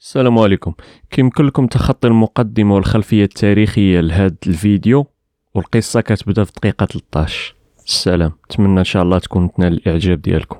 السلام عليكم. كيمكن لكم تخطي المقدمة والخلفية التاريخية لهذا الفيديو والقصة كتبدأ في دقيقة 13 السلام نتمنى إن شاء الله تكون تنال الإعجاب ديالكم.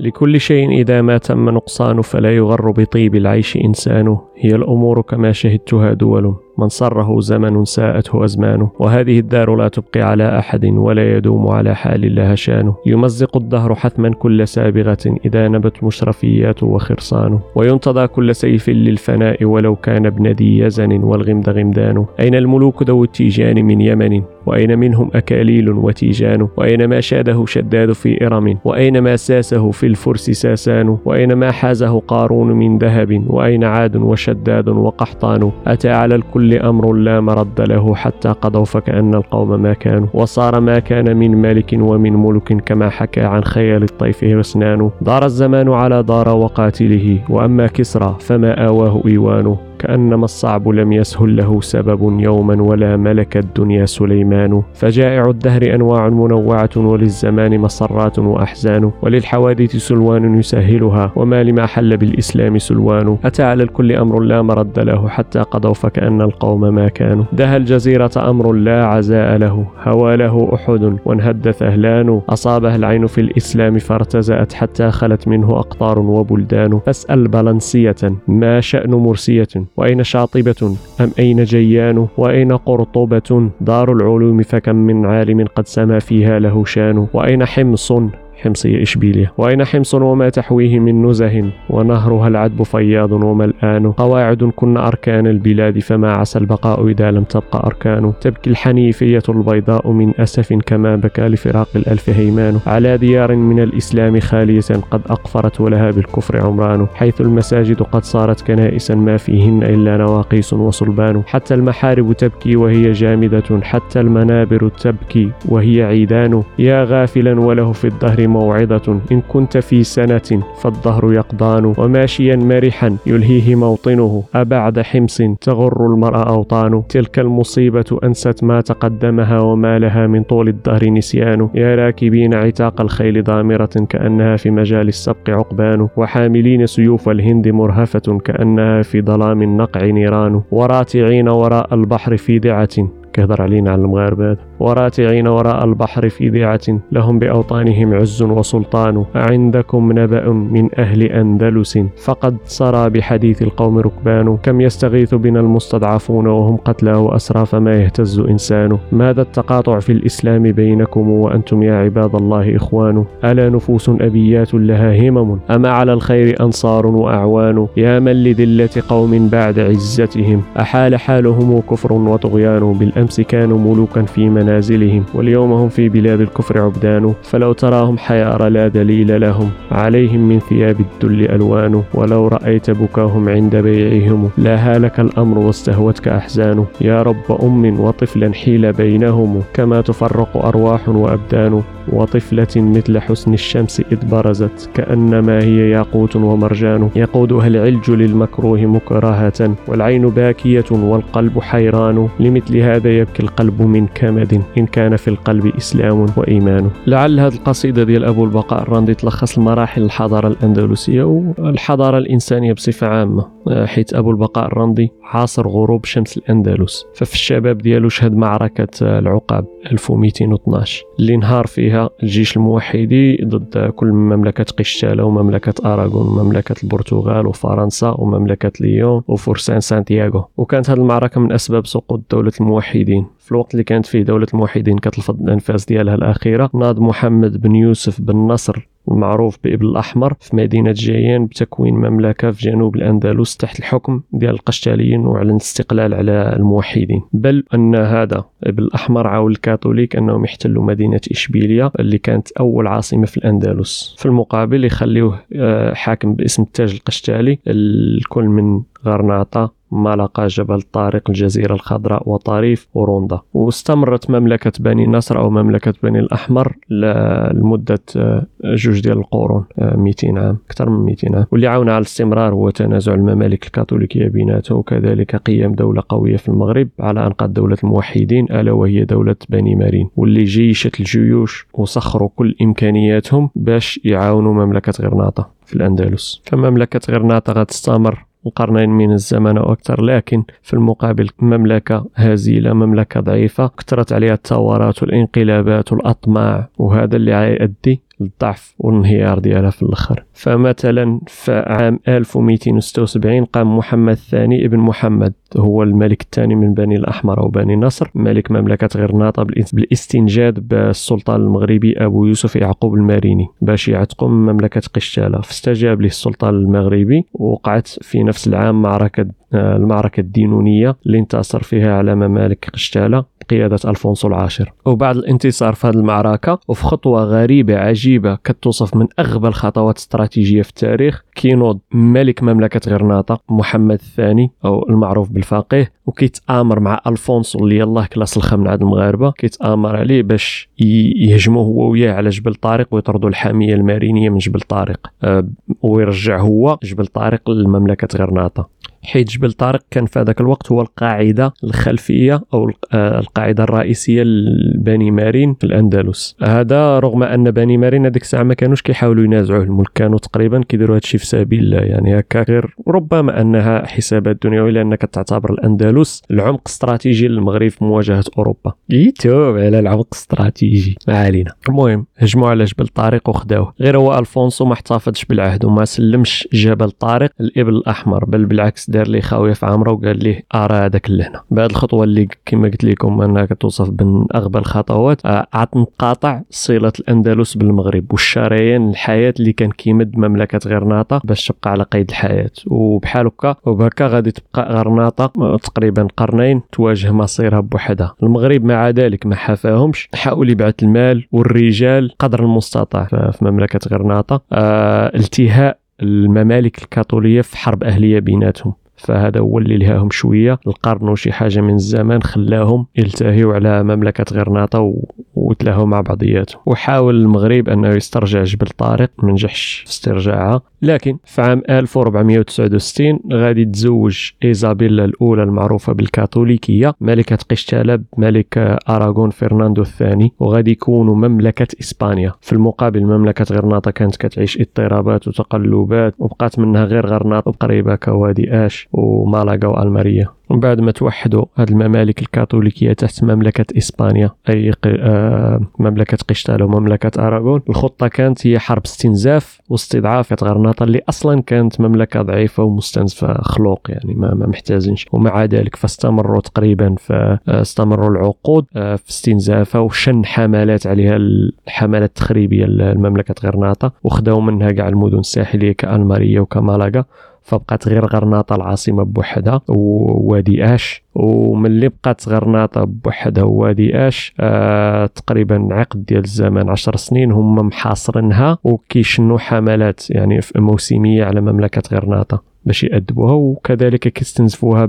لكل شيء إذا ما تم نقصان فلا يغر بطيب العيش إنسان هي الأمور كما شهدتها دول من سره زمن ساءته أزمانه. وهذه الدار لا تبقي على أحد ولا يدوم على حال لها شانه. يمزق الدهر حتما كل سابغة إذا نبت مشرفيات وخرصان وينتضى كل سيف للفناء ولو كان ابن ذي يزن والغمد غمدان أين الملوك ذو التيجان من يمن؟ وأين منهم أكاليل وتيجان؟ وأين ما شاده شداد في إرم؟ وأين ما ساسه في الفرس ساسان وأين ما حازه قارون من ذهب وأين عاد وشداد وقحطان؟ أتى على الكل كل أمر لا مرد له حتى قضوا فكأن القوم ما كانوا. وصار ما كان من ملك ومن ملك كما حكى عن خيال الطيف وسنان دار الزمان على دار وقاتله وأما كسرى فما آواه إيوانه. كأنما الصعب لم يسهل له سبب يوما ولا ملك الدنيا سليمان. فجائع الدهر أنواع منوعة وللزمان مسرات وأحزان وللحوادث سلوان يسهلها وما لما حل بالإسلام سلوان. أتى على الكل أمر لا مرد له حتى قضوا فكأن القوم ما كانوا. دها الجزيرة أمر لا عزاء له. هوى له أحد وانهد ثهلان أصابه العين في الإسلام فارتزأت حتى خلت منه أقطار وبلدان. فاسأل بلنسية ما شأن مرسية؟ وأين شاطبة؟ أم أين جيان؟ وأين قرطبة؟ دار العلوم فكم من عالم قد سما فيها له شان. وأين حمص؟ حمصية إشبيلية. وأين حمص وما تحويه من نزه؟ ونهرها العذب فياض وملآن. قواعد كن أركان البلاد فما عسى البقاء إذا لم تبقى أركان. تبكي الحنيفية البيضاء من أسف كما بكى لفراق الألف هيمان. على ديار من الإسلام خالية قد أقفرت ولها بالكفر عمران. حيث المساجد قد صارت كنائسا ما فيهن إلا نواقيس وصلبان. حتى المحارب تبكي وهي جامدة. حتى المنابر تبكي وهي عيدان. يا غافلا وله في الدهر موعظة إن كنت في سنة فالظهر يقضان وماشيا مرحا يلهيه موطنه. أبعد حمص تغر المرء أوطان. تلك المصيبة أنست ما تقدمها وما لها من طول الدهر نسيان. يا راكبين عتاق الخيل ضامرة كأنها في مجال السبق عقبان. وحاملين سيوف الهند مرهفة كأنها في ظلام النقع نيران. وراتعين وراء البحر في دعة. كهضر علينا على المغاربة. وراتعين وراء البحر في ذيعة لهم بأوطانهم عز وسلطان أعندكم نبأ من أهل أندلس فقد سرى بحديث القوم ركبان كم يستغيث بنا المستضعفون وهم قتلى وأسرى فما يهتز إنسان. ماذا التقاطع في الإسلام بينكم وأنتم يا عباد الله إخوان؟ ألا نفوس أبيات لها همم؟ أما على الخير أنصار وأعوان؟ يا من لذلة قوم بعد عزتهم؟ أحال حالهم كفر وطغيان؟ بالأمس كانوا ملوكا في من منازلهم واليوم هم في بلاد الكفر عبدان فلو تراهم حيار لا دليل لهم. عليهم من ثياب الدل ألوان ولو رأيت بكاهم عند بيعهم لا هالك الأمر واستهوتك أحزان. يا رب أم وطفلا حيل بينهم كما تفرق أرواح وأبدان. وطفلة مثل حسن الشمس إذ برزت كأنما هي ياقوت ومرجان. يقودها العلج للمكروه مكرهة والعين باكية والقلب حيران. لمثل هذا يبكي القلب من كمد إن كان في القلب إسلام وإيمان. لعل هذه القصيدة ديال أبو البقاء الراندي تلخص المراحل الحضارة الأندلسية والحضارة الإنسانية بصفة عامة. حيث أبو البقاء الراندي عاصر غروب شمس الأندلس. ففي الشباب ديالو شهد معركة العقاب 1212 اللي انهار فيها الجيش الموحدي ضد كل مملكة قشتالة ومملكة أراغون ومملكة البرتغال وفرنسا ومملكة ليون وفرسان سانتياغو. وكانت هذه المعركة من أسباب سقوط دولة الموحدين. في الوقت اللي كانت فيه دولة الموحدين كتلفظ الأنفاس ديالها الأخيرة. ناض محمد بن يوسف بن نصر. المعروف بإبن الأحمر في مدينة جيان بتكوين مملكة في جنوب الأندلس تحت الحكم ديال القشتاليين وأعلن الاستقلال على الموحدين. بل أن هذا ابن الأحمر عاون الكاثوليك أنهم يحتلوا مدينة إشبيلية اللي كانت أول عاصمة في الأندلس. في المقابل يخليوه آه، حاكم باسم التاج القشتالي الكل من غرناطة ملقا جبل طارق الجزيرة الخضراء وطريف وروندا واستمرت مملكة بني نصر أو مملكة بني الأحمر لمدة آه، جوج ديال القرون 200 عام أكثر من 200 عام. واللي عاون على الاستمرار هو تنازع الممالك الكاثوليكية بيناتهم وكذلك قيام دولة قوية في المغرب على أنقاض دولة الموحدين ألا وهي دولة بني مارين. واللي جيشت الجيوش وسخروا كل إمكانياتهم باش يعاونوا مملكة غرناطة في الأندلس. فمملكة غرناطة غتستمر قرنين من الزمن أو أكثر لكن في المقابل مملكة هزيلة مملكة ضعيفة كثرت عليها الثورات والانقلابات والأطماع وهذا اللي غيؤدي للضعف والانهيار ديالها في الآخر. فمثلا في عام 1276 قام محمد الثاني ابن محمد هو الملك الثاني من بني الأحمر أو بني نصر ملك مملكة غرناطه بالاستنجاد بالسلطان المغربي أبو يوسف يعقوب الماريني باش يعتقوا من مملكة قشتالة. فاستجاب له السلطان المغربي وقعت في نفس العام معركة المعركة الدنونية اللي انتصر فيها على ممالك قشتالة بقيادة ألفونسو العاشر. وبعد الانتصار في هذه المعركة وفي خطوة غريبة عجيبة كتوصف من أغبى الخطوات الاستراتيجية في التاريخ كينوض ملك مملكة غرناطة محمد الثاني أو المعروف بالفقيه وكيتآمر مع ألفونسو اللي يلاه كلا سلخة من عند المغاربة. كيتآمر عليه باش يهجموا هو وياه على جبل طارق ويطردوا الحامية المارينية من جبل طارق. أه ويرجع هو جبل طارق لمملكة غرناطة. حيت جبل طارق كان في هذاك الوقت هو القاعدة الخلفية أو آه، القاعدة الرئيسية لبني مارين في الأندلس. هذا رغم أن بني مارين هذيك الساعة ما كانوش كيحاولوا ينازعوا الملك كانوا تقريبا كيديروا هذا الشيء في سبيل الله. يعني هكا غير ربما أنها حسابات دنيويه لانك تعتبر الأندلس العمق الاستراتيجي للمغرب في مواجهة أوروبا. يتوب على العمق الاستراتيجي ما علينا. المهم هجموا على جبل طارق وخداوه. غير هو ألفونسو ما احتفظش بالعهد وما سلمش جبل طارق الإبل الأحمر بل بالعكس دار لي خاويه في عمره وقال لي آرى هذاك اللهنا بعد الخطوة اللي كما قلت لكم أنها كتوصف من أغبى الخطوات آه، عاد نقاطع صلة الأندلس بالمغرب والشريان الحياة اللي كان كيمد مملكة غرناطه باش تبقى على قيد الحياة. وبحال هكا وبهكا غادي تبقى غرناطه آه، تقريبا قرنين تواجه مصيرها بوحدها. المغرب مع ذلك ما حافاهمش حاول يبعث المال والرجال قدر المستطاع. في مملكة غرناطه آه التهاء الممالك الكاثولية في حرب أهلية بيناتهم. فهذا هو اللي لهاهم شوية. القرن وشي حاجة من الزمان خلاهم يلتهيوا على مملكة غرناطة وتلاهوا مع بعضياتهم. وحاول المغرب انه يسترجع جبل طارق ما نجحش في استرجاعها لكن في عام 1469 غادي تزوج إيزابيلا الأولى المعروفة بالكاثوليكية ملكة قشتالة بملك أراغون فرناندو الثاني وغادي يكونوا مملكة إسبانيا. في المقابل مملكة غرناطة كانت كتعيش اضطرابات وتقلبات وبقات منها غير غرناطة وقريبة كوادي آش. ومالاغا وألماريا ومن بعد ما توحدوا هذه الممالك الكاثوليكية تحت مملكة إسبانيا أي آه مملكة قشتاله ومملكه أراغون. الخطة كانت هي حرب استنزاف واستضعاف غرناطه اللي أصلا كانت مملكة ضعيفة ومستنزفة خلوق يعني ما, ما محتاجينش. ومع ذلك فاستمروا تقريبا فاستمروا العقود آه في استنزافها وشن حملات عليها الحملات التخريبية لمملكة غرناطه وخداو منها كاع المدن الساحلية كالماريا وكمالاغا. فبقات غير غرناطة العاصمة بوحدها ووادي آش. وملي بقات غرناطة بوحدها ووادي آش آه تقريبا عقد ديال الزمان عشر سنين هم محاصرينها وكيشنوا حملات يعني موسمية على مملكة غرناطة باش يأدبوها وكذلك كيستنزفوها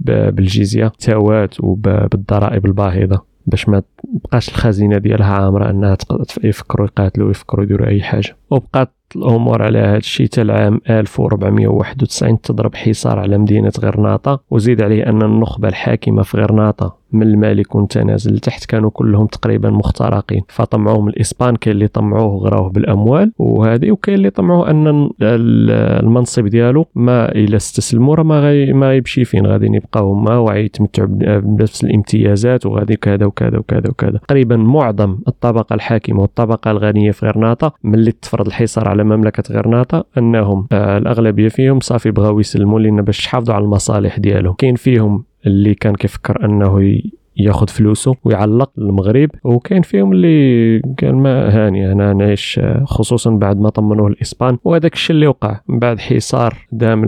بالجيزيه تاوات وبالضرائب الباهظة باش ما تبقاش الخزينة ديالها عامرة أنها يفكروا يقاتلوا يفكروا يديروا أي حاجة. وبقات الأمور على هذا الشيء حتى العام 1491 تضرب حصار على مدينة غرناطة وزيد عليه أن النخبة الحاكمة في غرناطة. من المالك وانت نازل لتحت كانوا كلهم تقريبا مخترقين. فطمعوهم الإسبان كاين اللي طمعوه وغراوه بالأموال وهذه وكاين اللي طمعوه أن المنصب ديالو ما إلا استسلموا راه ما غي ما يمشي فين. غادي يبقاو هما وغيتمتعوا بنفس الامتيازات وغادي كذا وكذا وكذا وكذا. تقريبا معظم الطبقة الحاكمة والطبقة الغنية في غرناطة ملي تفرض الحصار على مملكة غرناطة أنهم آه الأغلبية فيهم صافي بغاو يسلموا لنا باش يحافظوا على المصالح ديالهم. كاين فيهم اللي كان كيفكر أنه ياخذ فلوسه ويعلق للمغرب وكاين فيهم اللي قال ما هاني أنا نعيش خصوصا بعد ما طمنوه الإسبان. وهذاك الشيء اللي وقع من بعد حصار دام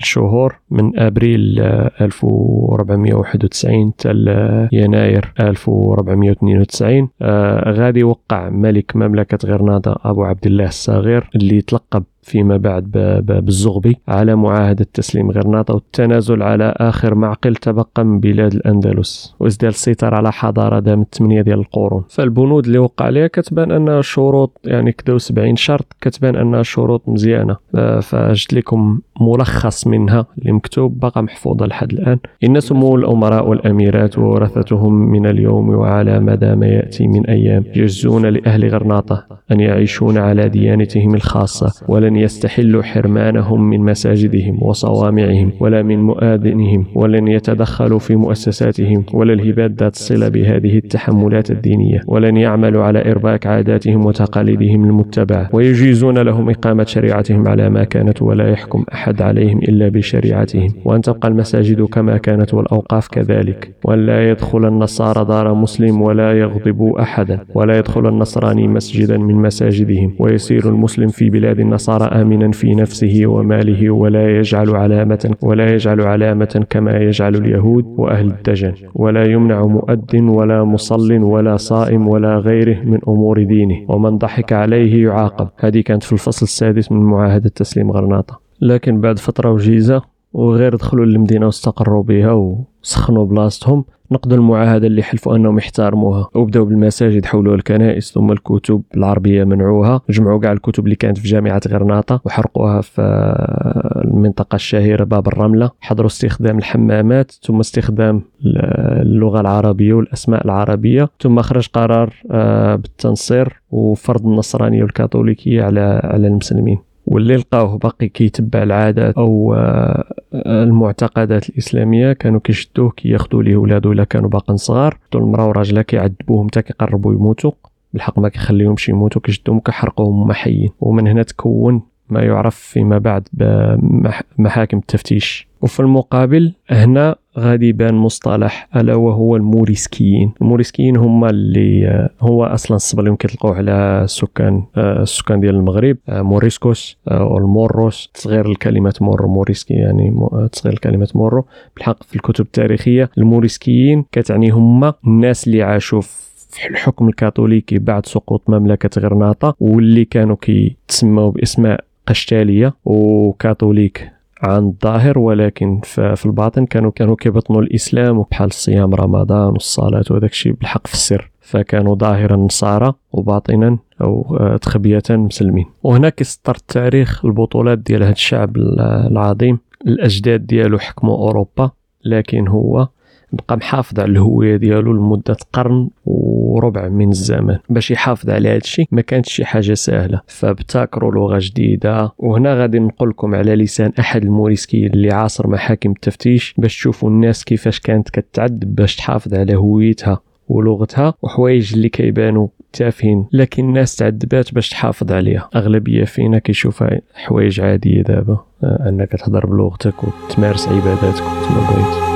الشهور من أبريل 1491 حتى يناير 1492 آه غادي وقع ملك مملكة غرناطة أبو عبد الله الصغير اللي تلقب فيما بعد بالزغبي على معاهدة تسليم غرناطة والتنازل على آخر معقل تبقى من بلاد الأندلس. وازداد السيطرة على حضارة دامت 8 ديال القرون. فالبنود اللي وقع عليها كتبان أنها شروط يعني كداو 70 شرط كتبان أنها شروط مزيانة. فجدت لكم ملخص منها اللي مكتوب بقى محفوظة لحد الآن. إن سمو الأمراء والأميرات وورثتهم من اليوم وعلى مدى ما يأتي من أيام يجزون لأهل غرناطة أن يعيشون على ديانتهم الخاصة ولن يستحلوا حرمانهم من مساجدهم وصوامعهم ولا من مؤذنهم ولن يتدخلوا في مؤسساتهم ولا الهبات ذات الصلة بهذه التحملات الدينية ولن يعملوا على إرباك عاداتهم وتقاليدهم المتبعة ويجيزون لهم إقامة شريعتهم على ما كانت ولا يحكم أحد عليهم إلا بشريعتهم وأن تبقى المساجد كما كانت والأوقاف كذلك وأن لا يدخل النصارى دار مسلم ولا يغضبوا أحدا ولا يدخل النصراني مسجدا من مساجدهم ويسير المسلم في بلاد النصارى آمنا في نفسه وماله ولا يجعل علامة ولا يجعل علامة كما يجعل اليهود وأهل الدجن. ولا يمنع مؤذن ولا مصل ولا صائم ولا غيره من أمور دينه. ومن ضحك عليه يعاقب. هذه كانت في الفصل السادس من معاهدة تسليم غرناطة. لكن بعد فترة وجيزة وغير دخلوا للمدينة واستقروا بها وسخنوا بلاصتهم نقضوا المعاهدة اللي حلفوا أنهم يحترموها. وبداو بالمساجد حولوا الكنائس ثم الكتب العربية منعوها جمعوا كاع الكتب اللي كانت في جامعة غرناطة وحرقوها في المنطقة الشهيرة باب الرملة. حضروا استخدام الحمامات ثم استخدام اللغة العربية والأسماء العربية ثم خرج قرار آه، بالتنصير وفرض النصرانية والكاثوليكية على على المسلمين. واللي لقاوه باقي كيتبع العادات أو آه، المعتقدات الإسلامية. كانوا كيشدوه كياخذوا ليه ولادو إلا كانوا باقين صغار. المرأة وراجلها كيعذبوهم حتى كيقربوا يموتوا. بالحق ما كيخليهمش يموتوا كيشدوهم كيحرقوهم هما حيين. ومن هنا تكون ما يعرف فيما بعد بمحاكم التفتيش. وفي المقابل هنا غادي يبان مصطلح ألا وهو الموريسكيين. الموريسكيين هما اللي هو أصلا السبة اللي تلقوه على السكان السكان ديال المغرب موريسكوس أو الموروس. تصغير الكلمة مورو موريسكي يعني تصغير الكلمة مورو. بالحق في الكتب التاريخية الموريسكيين كتعني هما الناس اللي عاشوا في الحكم الكاثوليكي بعد سقوط مملكة غرناطة واللي كانوا كيتسموا باسماء قشتالية وكاثوليك. عن الظاهر ولكن في الباطن كانوا كانوا كيبطنوا الإسلام بحال صيام رمضان والصلاة وهذاك الشيء بالحق في السر. فكانوا ظاهرا نصارى وباطنا أو آه، تخبيه مسلمين. وهنا كيسطر التاريخ البطولات ديال هذا الشعب العظيم. الأجداد ديالو حكموا أوروبا لكن هو بقى محافظ على الهوية ديالو لمدة قرن وربع من الزمن. باش يحافظ على هذا الشيء ما كانتش شي حاجة سهلة. فابتكروا لغة جديدة. وهنا غادي نقول لكم على لسان أحد الموريسكيين اللي عاصر محاكم التفتيش باش تشوفوا الناس كيفاش كانت كتعذب باش تحافظ على هويتها ولغتها وحوايج اللي كيبانوا تافهين. لكن الناس تعذبات باش تحافظ عليها. أغلبية فينا كيشوفها حوايج عادية دابا. آه، أنك تهضر بلغتك وتمارس عباداتك كما بغيت.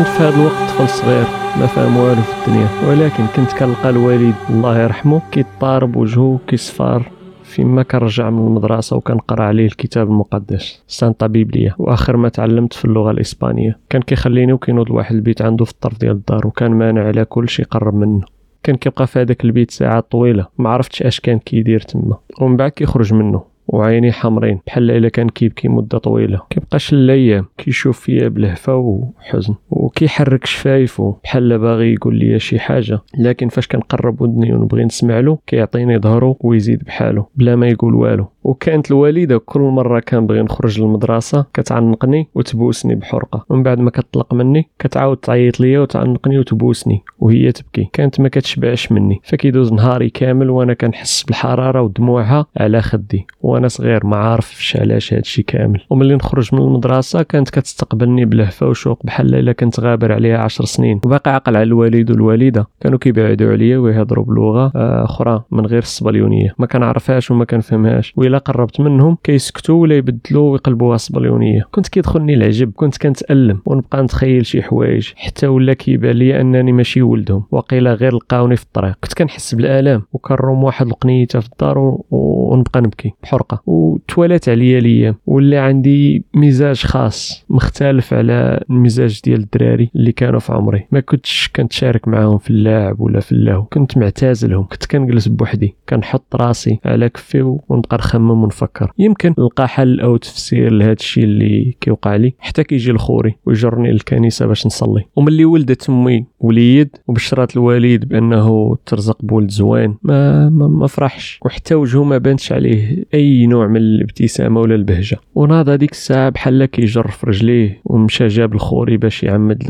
كنت في هذا الوقت طفل صغير ما فاهم والو في الدنيا. ولكن كنت كنلقى الوالد الله يرحمه كيطارب وجهه كيصفار فيما كنرجع من المدرسة وكنقرأ عليه الكتاب المقدس. سانتا بيبليا وآخر ما تعلمت في اللغة الإسبانية. كان كيخليني وكينوض واحد البيت عنده في الطرف ديال الدار وكان مانع على كل شي قرب منه. كان كيبقى في هذاك البيت ساعات طويلة. ما عرفتش أش كان كيدير تما. ومن بعد كيخرج منه. وعيني حمرين. بحال إلا كان كيبكي مدة طويلة. كيبقاش الأيام كيشوف فيا بلهفة وحزن. وكيحرك شفايفه بحال باغي يقول لي شي حاجة. لكن فاش كنقرب ودني ونبغي نسمع له كيعطيني ظهره ويزيد بحاله. بلا ما يقول والو. وكانت الوالدة كل مرة كنبغي نخرج للمدرسة كتعنقني وتبوسني بحرقة. ومن بعد ما كتطلق مني كتعاود تعيط ليا وتعنقني وتبوسني. وهي تبكي. كانت ما كتشبعش مني. فكيدوز نهاري كامل وأنا كنحس بالحرارة ودموعها على خدي. وأنا صغير ما عارفش علاش هادشي كامل. وملي نخرج من المدرسة كانت كتستقبلني بلهفة وشوق بحال إلا كنت غابر عليها عشر سنين. وباقي عاقل على الوالد والوالده كانوا كيبعدوا عليا ويهضروا بلغة آه، أخرى من غير الصبليونية. ما كنعرفهاش وما كنفهمهاش. وإلا قربت منهم كيسكتوا ولا يبدلوا ويقلبوها صبليونيه كنت كيدخلني العجب كنت كنتألم ونبقى نتخيل شي حوايج. حتى ولا كيبان لي أنني ماشي ولدهم. وقيلا غير لقاوني في الطريق. كنت كنحس بالآلام. وكنروم واحد القنيتة في الدار ونبقى نبكي. بحر فرقه وتوالات عليا الأيام ولا عندي مزاج خاص مختلف على المزاج ديال الدراري اللي كانوا في عمري. ما كنتش كنتشارك معاهم في اللعب ولا في اللهو كنت معتزلهم كنت كنجلس بوحدي. كنحط راسي على كفي ونبقى نخمم ونفكر. يمكن نلقى حل أو تفسير لهذا الشيء اللي كيوقع لي. حتى كيجي الخوري ويجرني للكنيسة باش نصلي. وملي ولدت أمي وليد وبشرات الوالد بأنه ترزق بولد زوين ما ما, ما فرحش. وحتى وجهه ما بانش عليه أي نوع من الابتسامة ولا البهجة. وناض هذيك الساعة بحال كيجر في رجليه ومشى جاب الخوري باش يعمد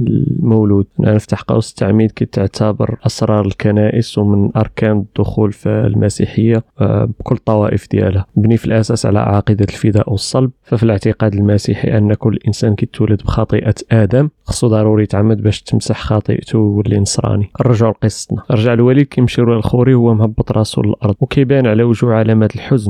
المولود. نفتح قوس التعميد كتعتبر أسرار الكنائس ومن أركان الدخول في المسيحية آه، بكل الطوائف ديالها. بني في الأساس على عقيدة الفداء والصلب ففي الاعتقاد المسيحي أن كل إنسان كيتولد بخطيئة آدم خصو ضروري يتعمد باش تمسح خطيئته ويولي نصراني نرجعوا لقصتنا. رجع الوالد كيمشي للخوري وهو مهبط راسو للأرض وكيبان على وجهه علامات الحزن.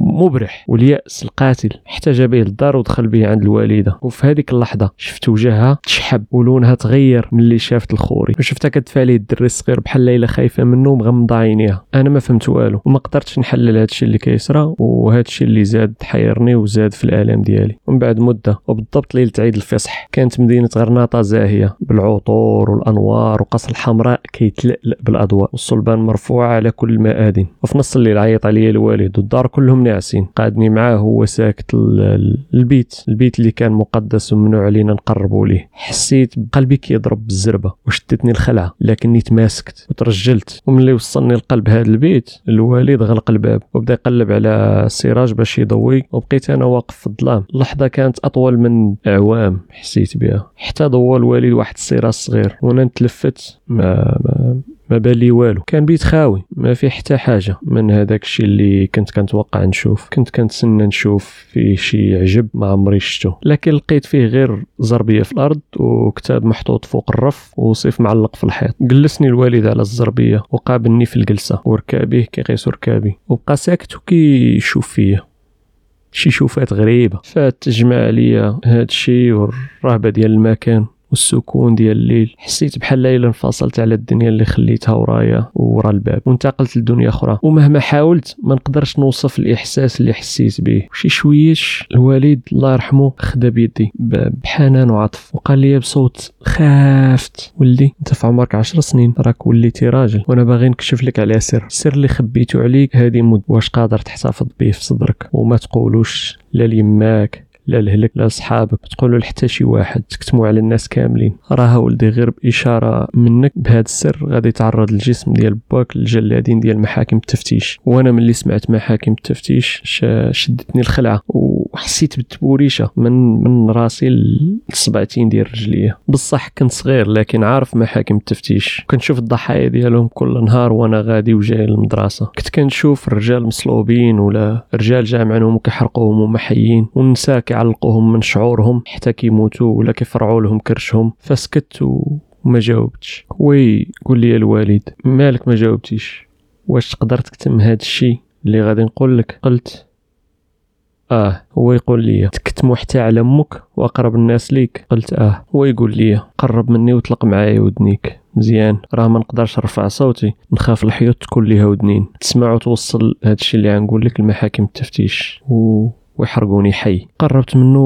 مبرح واليأس القاتل احتاج به للدار ودخل به عند الوالده وفي هذيك اللحظة شفت وجهها تشحب ولونها تغير ملي شافت الخوري. وشفتها كتدفع ليه الدري الصغير بحال ليلى خايفة منه ومغمضه عينيها. أنا ما فهمت والو. وما قدرتش نحلل هادشي اللي كيصرى وهادشي اللي زاد حيرني وزاد في الآلام ديالي. ومن بعد مدة وبالضبط ليلة عيد الفصح كانت مدينة غرناطة زاهية بالعطور والأنوار وقصر الحمراء كيتلألأ بالأضواء والصلبان مرفوعة على كل المآذن. وفي نص الليل عيط عليا الوالد والدار كلهم ناعسين قادني معاه هو ساكت البيت البيت اللي كان مقدس وممنوع علينا نقربوا ليه. حسيت بقلبي كيضرب بالزربة وشدتني الخلعه لكني تماسكت وترجلت وملي وصلني القلب هذا البيت الوالد غلق الباب وبدا يقلب على السراج باش يضوي وبقيت أنا واقف في الظلام. اللحظة كانت أطول من إعوام حسيت بها. حتى ضوى الوالد واحد السراج صغير وأنا نتلفت. ما, ما ما بان لي والو. كان بيت خاوي ما فيه حتى حاجة. من هذاك الشيء اللي كنت كنتوقع نشوف. كنت كنتسنى نشوف فيه شي عجب ما عمري شفتو لكن لقيت فيه غير زربية في الأرض وكتاب محطوط فوق الرف وصيف معلق في الحيط. جلسني الوالد على الزربية وقابلني في الجلسة. وركابيه كيقيس ركابي وبقى ساكت وكيشوف فيا. شي شوفات غريبة. فتجمع عليا هاد الشيء والرهبة ديال المكان. والسكون ديال الليل. حسيت بحال ليلة انفصلت على الدنيا اللي خليتها ورايا ورا الباب وانتقلت لدنيا أخرى. ومهما حاولت ما نقدرش نوصف الإحساس اللي حسيت به. شي شويش الوالد الله يرحمه خدا بيدي بحنان وعطف وقال لي بصوت خافت. ولدي أنت في عمرك عشر سنين راك وليتي راجل وأنا باغي نكشف لك على سر. السر اللي خبيته عليك هذه مد. واش قادر تحتفظ به في صدرك؟ وما تقولوش لا ليماك. لا لهلك لا صحابك تقولوا لحتى شي واحد تكتموا على الناس كاملين. راه ولدي غير بإشارة منك هذا السر غادي يتعرض الجسم ديال باك للجلادين ديال محاكم التفتيش. وأنا ملي سمعت محاكم التفتيش شدتني الخلعة. وحسيت بالتبوريشه من من راسي للصبعتين ديال رجليا. بصح كنت صغير لكن عارف محاكم التفتيش. كنشوف الضحايا ديالهم كل نهار وأنا غادي وجاي للمدرسة. كنت كنشوف الرجال مصلوبين ولا رجال جامعينهم وكيحرقوهم وما حيين والنساء كيعلقوهم من شعورهم حتى كيموتوا ولا كيفرعوا لهم كرشهم. فسكت وما جاوبتش. ويقول لي الوالد مالك ما جاوبتيش؟ واش تقدر تكتم هاد الشيء اللي غادي نقول لك؟ قلت آه. هو يقول لي تكتمو حتى على أمك وأقرب الناس ليك. قلت آه. هو يقول لي قرب مني وطلق معايا ودنيك. مزيان. راه ما نقدرش نرفع صوتي نخاف الحيوط تكون ليها ودنين. تسمع وتوصل هادشي اللي غنقول لك لمحاكم التفتيش و ويحرقوني حي. قربت منه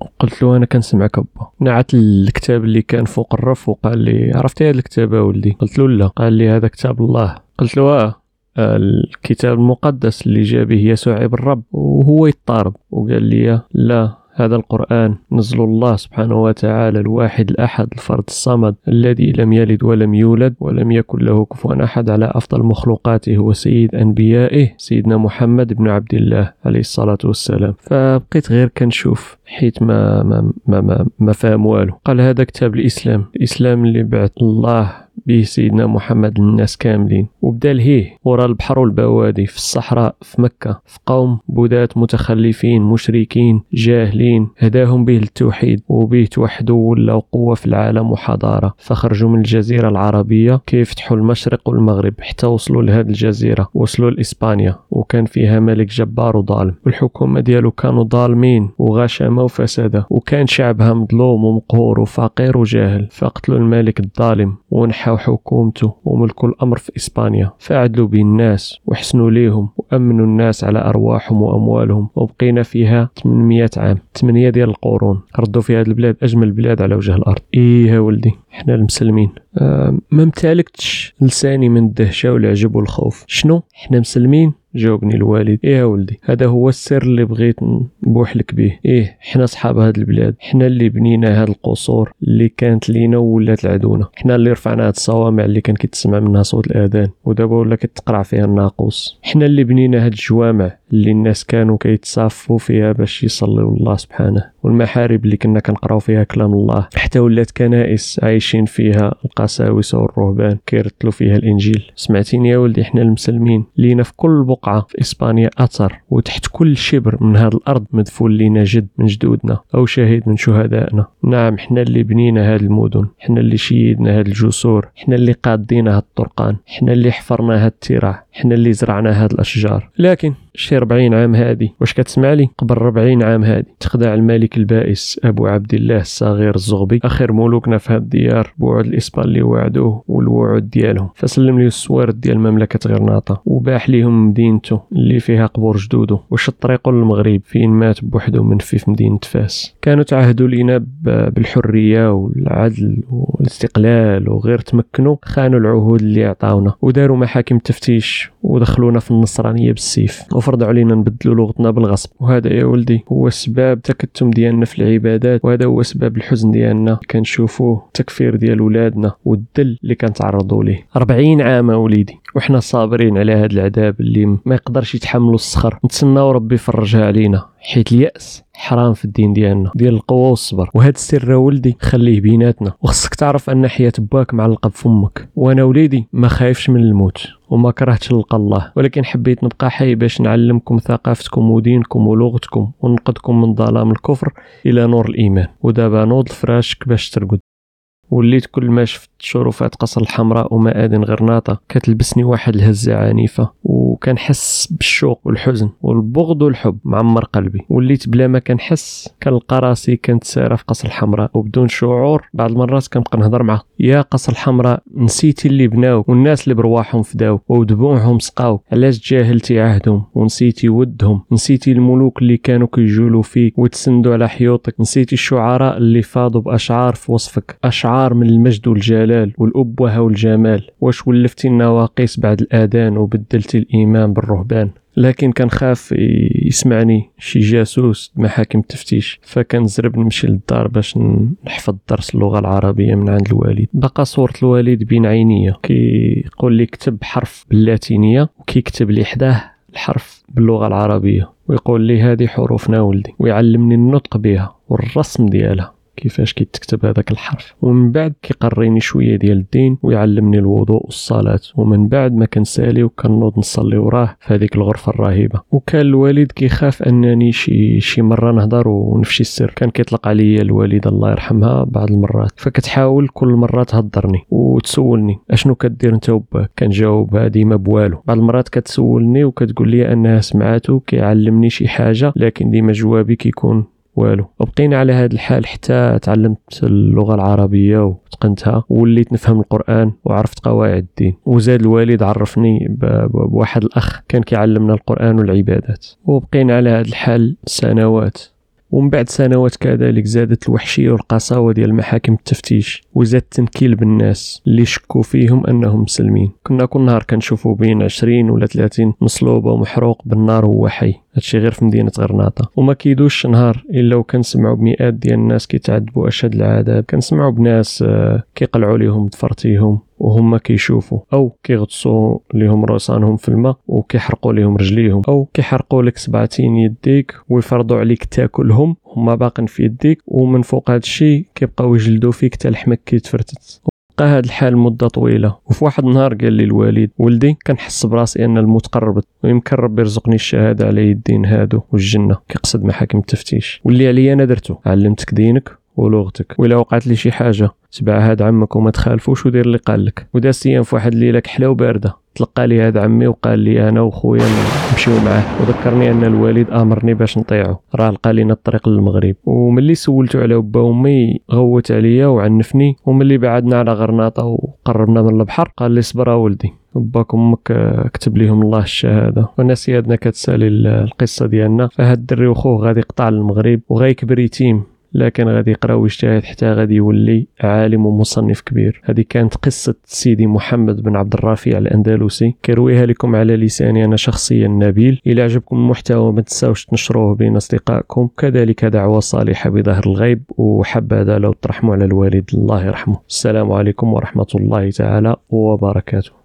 وقلت له أنا كنسمعك أبا. نعت الكتاب اللي كان فوق الرف وقال لي عرفتي هذا الكتاب ولدي؟ قلت له لا. قال لي هذا كتاب الله. قلت له آه. الكتاب المقدس اللي جاء به يسوع ابن الرب وهو يضطرب وقال لي لا هذا القرآن نزل الله سبحانه وتعالى الواحد الأحد الفرد الصمد الذي لم يلد ولم يولد ولم يكن له كفوا أحد على أفضل مخلوقاته وسيد أنبيائه سيدنا محمد بن عبد الله عليه الصلاة والسلام. فبقيت غير كنشوف. حيت ما ما ما ما, ما فهم والو. قال هذا كتاب الإسلام. الإسلام اللي بعث الله به سيدنا محمد للناس كاملين. وبدا لهيه ورا البحر والبوادي في الصحراء في مكة في قوم بودات متخلفين مشركين جاهلين. هداهم به للتوحيد وبه توحدوا ولاو قوة في العالم وحضارة. فخرجوا من الجزيرة العربية. كيفتحوا المشرق والمغرب؟ حتى وصلوا لهذه الجزيرة. وصلوا لإسبانيا. وكان فيها ملك جبار وظالم. والحكومة ديالو كانوا ظالمين. وغشمة ظلم وفساد وكان شعبها مظلوم ومقهور وفقير وجاهل. فقتلوا الملك الظالم ونحوا حكومته وملكوا الأمر في إسبانيا. فعدلوا بين الناس وحسنوا ليهم وأمنوا الناس على أرواحهم وأموالهم. وبقينا فيها 800 عام. 8 ديال القرون. ردوا في هذه البلاد أجمل بلاد على وجه الأرض. إيه ولدي. حنا المسلمين. آه ما امتلكتش لساني من الدهشة والعجب والخوف. شنو؟ حنا مسلمين؟ جاوبني الوالد. إيه يا ولدي؟ هذا هو السر اللي بغيت نبوح لك به إيه حنا صحاب هاد البلاد. حنا اللي بنينا هاد القصور اللي كانت لينا ولات لعدونا حنا اللي رفعنا هاد الصوامع اللي كان كيتسمع منها صوت الآذان. ودابا ولا كتقرع فيها الناقوس. حنا اللي بنينا هاد الجوامع اللي الناس كانوا كيتصافوا فيها باش يصليوا الله سبحانه والمحارب اللي كنا كنقراو فيها كلام الله. حتى ولات كنائس عايشين فيها القساوسة والرهبان كيرتلوا فيها الإنجيل. سمعتيني يا ولدي حنا المسلمين لينا في كل بقعة في إسبانيا أثر وتحت كل شبر من هذه الأرض مدفون لينا جد من جدودنا أو شهيد من شهدائنا. نعم حنا اللي بنينا هذه المدن حنا اللي شيدنا هذه الجسور حنا اللي قادينا هذا الطرقان حنا اللي حفرنا هذا التراع حنا اللي زرعنا هاد الأشجار. لكن شي 40 عام هادي. واش كتسمع لي؟ قبل 40 عام هادي. تخدع الملك البائس أبو عبد الله الصغير الزغبي. آخر ملوكنا في هاد الديار بوعد الاسبان اللي وعدوه والوعود ديالهم. فسلم لي السوارد ديال مملكه غرناطة. وباح ليهم مدينته اللي فيها قبور جدوده. وشد طريقه للمغرب فين مات بوحدو من في مدينة فاس. كانوا تعهدوا لينا بالحرية والعدل والاستقلال وغير تمكنوا. خانوا العهود اللي عطاونا. وداروا محاكم تفتيش ودخلونا في النصرانية بالسيف. وفرضوا علينا نبدلوا لغتنا بالغصب. وهذا يا ولدي هو سباب التكتم ديالنا في العبادات وهذا هو سباب الحزن ديالنا. كنشوفوه التكفير ديال ولادنا والذل اللي كنتعرضوا ليه. 40 عام وليدي. وحنا صابرين على هذا العذاب اللي ما يقدرش يتحملو الصخر. نتسناو ربي يفرجها علينا حيت اليأس حرام في الدين ديالنا ديال القوة والصبر. وهذا السر ولدي خليه بيناتنا. وخصك تعرف أن حياة باك معلقه بفمك وأنا وليدي ما خايفش من الموت وما كرهتش نلقى الله. ولكن حبيت نبقى حي باش نعلمكم ثقافتكم ودينكم ولغتكم وننقذكم من ظلام الكفر إلى نور الإيمان. ودابا نوض فراشك باش ترقد. وليت كل ما شفت شرفات قصر الحمراء ومآذن غرناطة كتلبسني واحد الهزة عنيفة وكنحس بالشوق والحزن والبغض والحب معمر قلبي. وليت بلا ما كنحس كنلقى راسي كنت سارة في قصر الحمراء وبدون شعور بعض المرات كنبقى نهضر معاه. يا قصر الحمراء نسيتي اللي بناو والناس اللي برواحهم فداو ودموعهم سقاو. علاش تجاهلتي عهدهم ونسيتي ودهم؟ نسيتي الملوك اللي كانوا كيجولوا فيك وتسندوا على حيوطك. نسيتي الشعراء اللي فاضوا بأشعار في وصفك. أشعار من المجد والجلال. والأبوة والجمال واش ولفتي النواقيس بعد الأذان وبدلتي الإيمان بالرهبان. لكن كنخاف يسمعني شي جاسوس محاكم التفتيش فكنزرب نمشي للدار باش نحفظ درس اللغة العربية من عند الوالد. بقى صورة الوالد بين عينيا كيقول لي كتب حرف باللاتينية وكيكتب لي حداه الحرف باللغة العربية ويقول لي هذه حروفنا ولدي ويعلمني النطق بها والرسم ديالها. كيفاش كيتكتب هذاك الحرف. ومن بعد كيقريني شوية ديال الدين ويعلمني الوضوء والصلاة. ومن بعد ما كنسالي وكنوض نصلي وراه في هذيك الغرفة الرهيبه وكان الوالد كيخاف أنني شي شي مرة نهضر ونفشي السر. كان كيطلق عليا الوالدة الله يرحمها بعض المرات. فكتحاول كل مرة تهضرني وتسولني. أشنو كدير انت وباك كنجاوبها ديما بوالو. بعض المرات كتسولني وكتقول لي أنها سمعاتو كيعلمني شي حاجة لكن ديما جوابي كيكون والو. وبقينا على هذا الحال حتى تعلمت اللغة العربية وتقنتها ووليت نفهم القرآن وعرفت قواعد الدين. وزاد الوالد عرفني بواحد الأخ كان كيعلمنا القرآن والعبادات. وبقينا على هذا الحال سنوات. ومن بعد سنوات كذلك زادت الوحشية والقساوة ديال محاكم التفتيش وزاد التنكيل بالناس اللي شكوا فيهم أنهم مسلمين. كنا كل نهار كنشوفوا بين 20 ولا 30 مصلوبة ومحروق بالنار وهو حي. هادشي غير في مدينة غرناطة. وما كيدوش نهار إلا وكنسمعوا بمئات ديال الناس كيتعذبوا أشد العذاب. كنسمعوا بناس آه، كيقلعوا ليهم ضفرتيهم وهم كيشوفوا أو كيغطسوا ليهم روسانهم في الماء وكيحرقوا ليهم رجليهم. أو كيحرقوا لك سبعتين يديك ويفرضوا عليك تاكلهم هما باقين في يديك. ومن فوق هذا الشيء كيبقاو يجلدوا فيك حتى لحمك كيتفرتت. بقى هاد الحال مدة طويلة. وفي واحد النهار قال لي الوالد ولدي كنحس براسي أن الموت قربت ويمكن ربي يرزقني الشهادة على يدين هادو والجنة. كيقصد محاكم التفتيش. واللي عليا أنا درتو. علمتك دينك ولغتك. وإلا وقعت لي شي حاجة. تبع هاد عمك وما تخالفوش ودير اللي قال لك. وداز أيام في واحد الليلة كحلة وباردة. تلقى لي هاد عمي وقال لي أنا وخويا نمشيو معاه. وذكرني أن الوالد أمرني باش نطيعو. راه لقى لينا الطريق للمغرب. وملي سولتو على با وأمي غوت عليا وعنفني. وملي بعدنا على غرناطة وقربنا من البحر قال لي صبر ولدي. باك أمك كتب ليهم الله الشهادة. والناس سيادنا كتسالي القصة ديالنا. فهاد الدري وخوه غادي يقطع للمغرب وغيكبر يتيم. لكن غادي يقرأ ويجتهد حتى غادي يولي عالم ومصنف كبير. هذه كانت قصة سيدي محمد بن عبد الرفيع الأندلسي. كرويها لكم على لساني أنا شخصيا نبيل. إلى عجبكم المحتوى ما تنساوش تنشروه بين أصدقائكم. كذلك دعوة صالحة بظهر الغيب. وحبذا لو ترحموا على الوالد الله يرحمه. السلام عليكم ورحمة الله تعالى وبركاته.